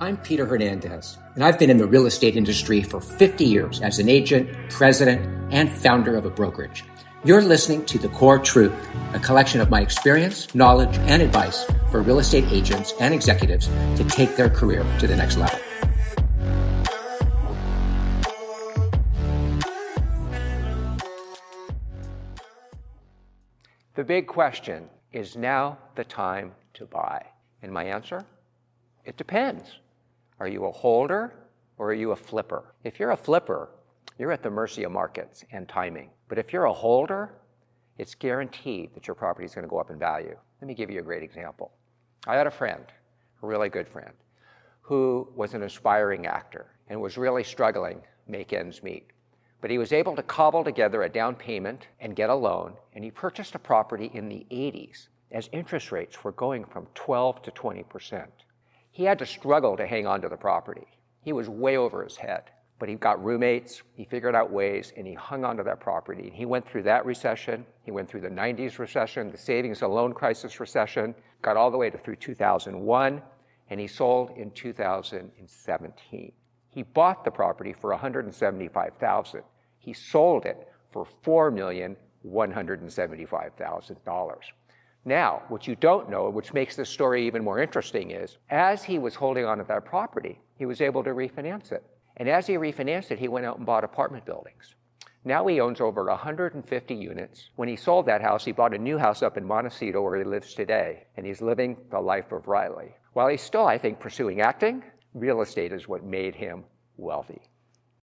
I'm Peter Hernandez, and I've been in the real estate industry for 50 years as an agent, president, and founder of a brokerage. You're listening to The Core Truth, a collection of my experience, knowledge, and advice for real estate agents and executives to take their career to the next level. The big question is now the time to buy? And my answer? It depends. Are you a holder or are you a flipper? If you're a flipper, you're at the mercy of markets and timing. But if you're a holder, it's guaranteed that your property is going to go up in value. Let me give you a great example. I had a friend, a really good friend, who was an aspiring actor and was really struggling make ends meet. But he was able to cobble together a down payment and get a loan, and he purchased a property in the 80s as interest rates were going from 12 to 20 percent. He had to struggle to hang on to the property. He was way over his head, but he got roommates, he figured out ways, and he hung on to that property. And he went through that recession, he went through the 90s recession, the savings and loan crisis recession, got all the way to through 2001, and he sold in 2017. He bought the property for 175,000. He sold it for $4,175,000. Now, what you don't know, which makes this story even more interesting, is as he was holding on to that property, he was able to refinance it. And as he refinanced it, he went out and bought apartment buildings. Now he owns over 150 units. When he sold that house, he bought a new house up in Montecito where he lives today, and he's living the life of Riley. While he's still, I think, pursuing acting, real estate is what made him wealthy.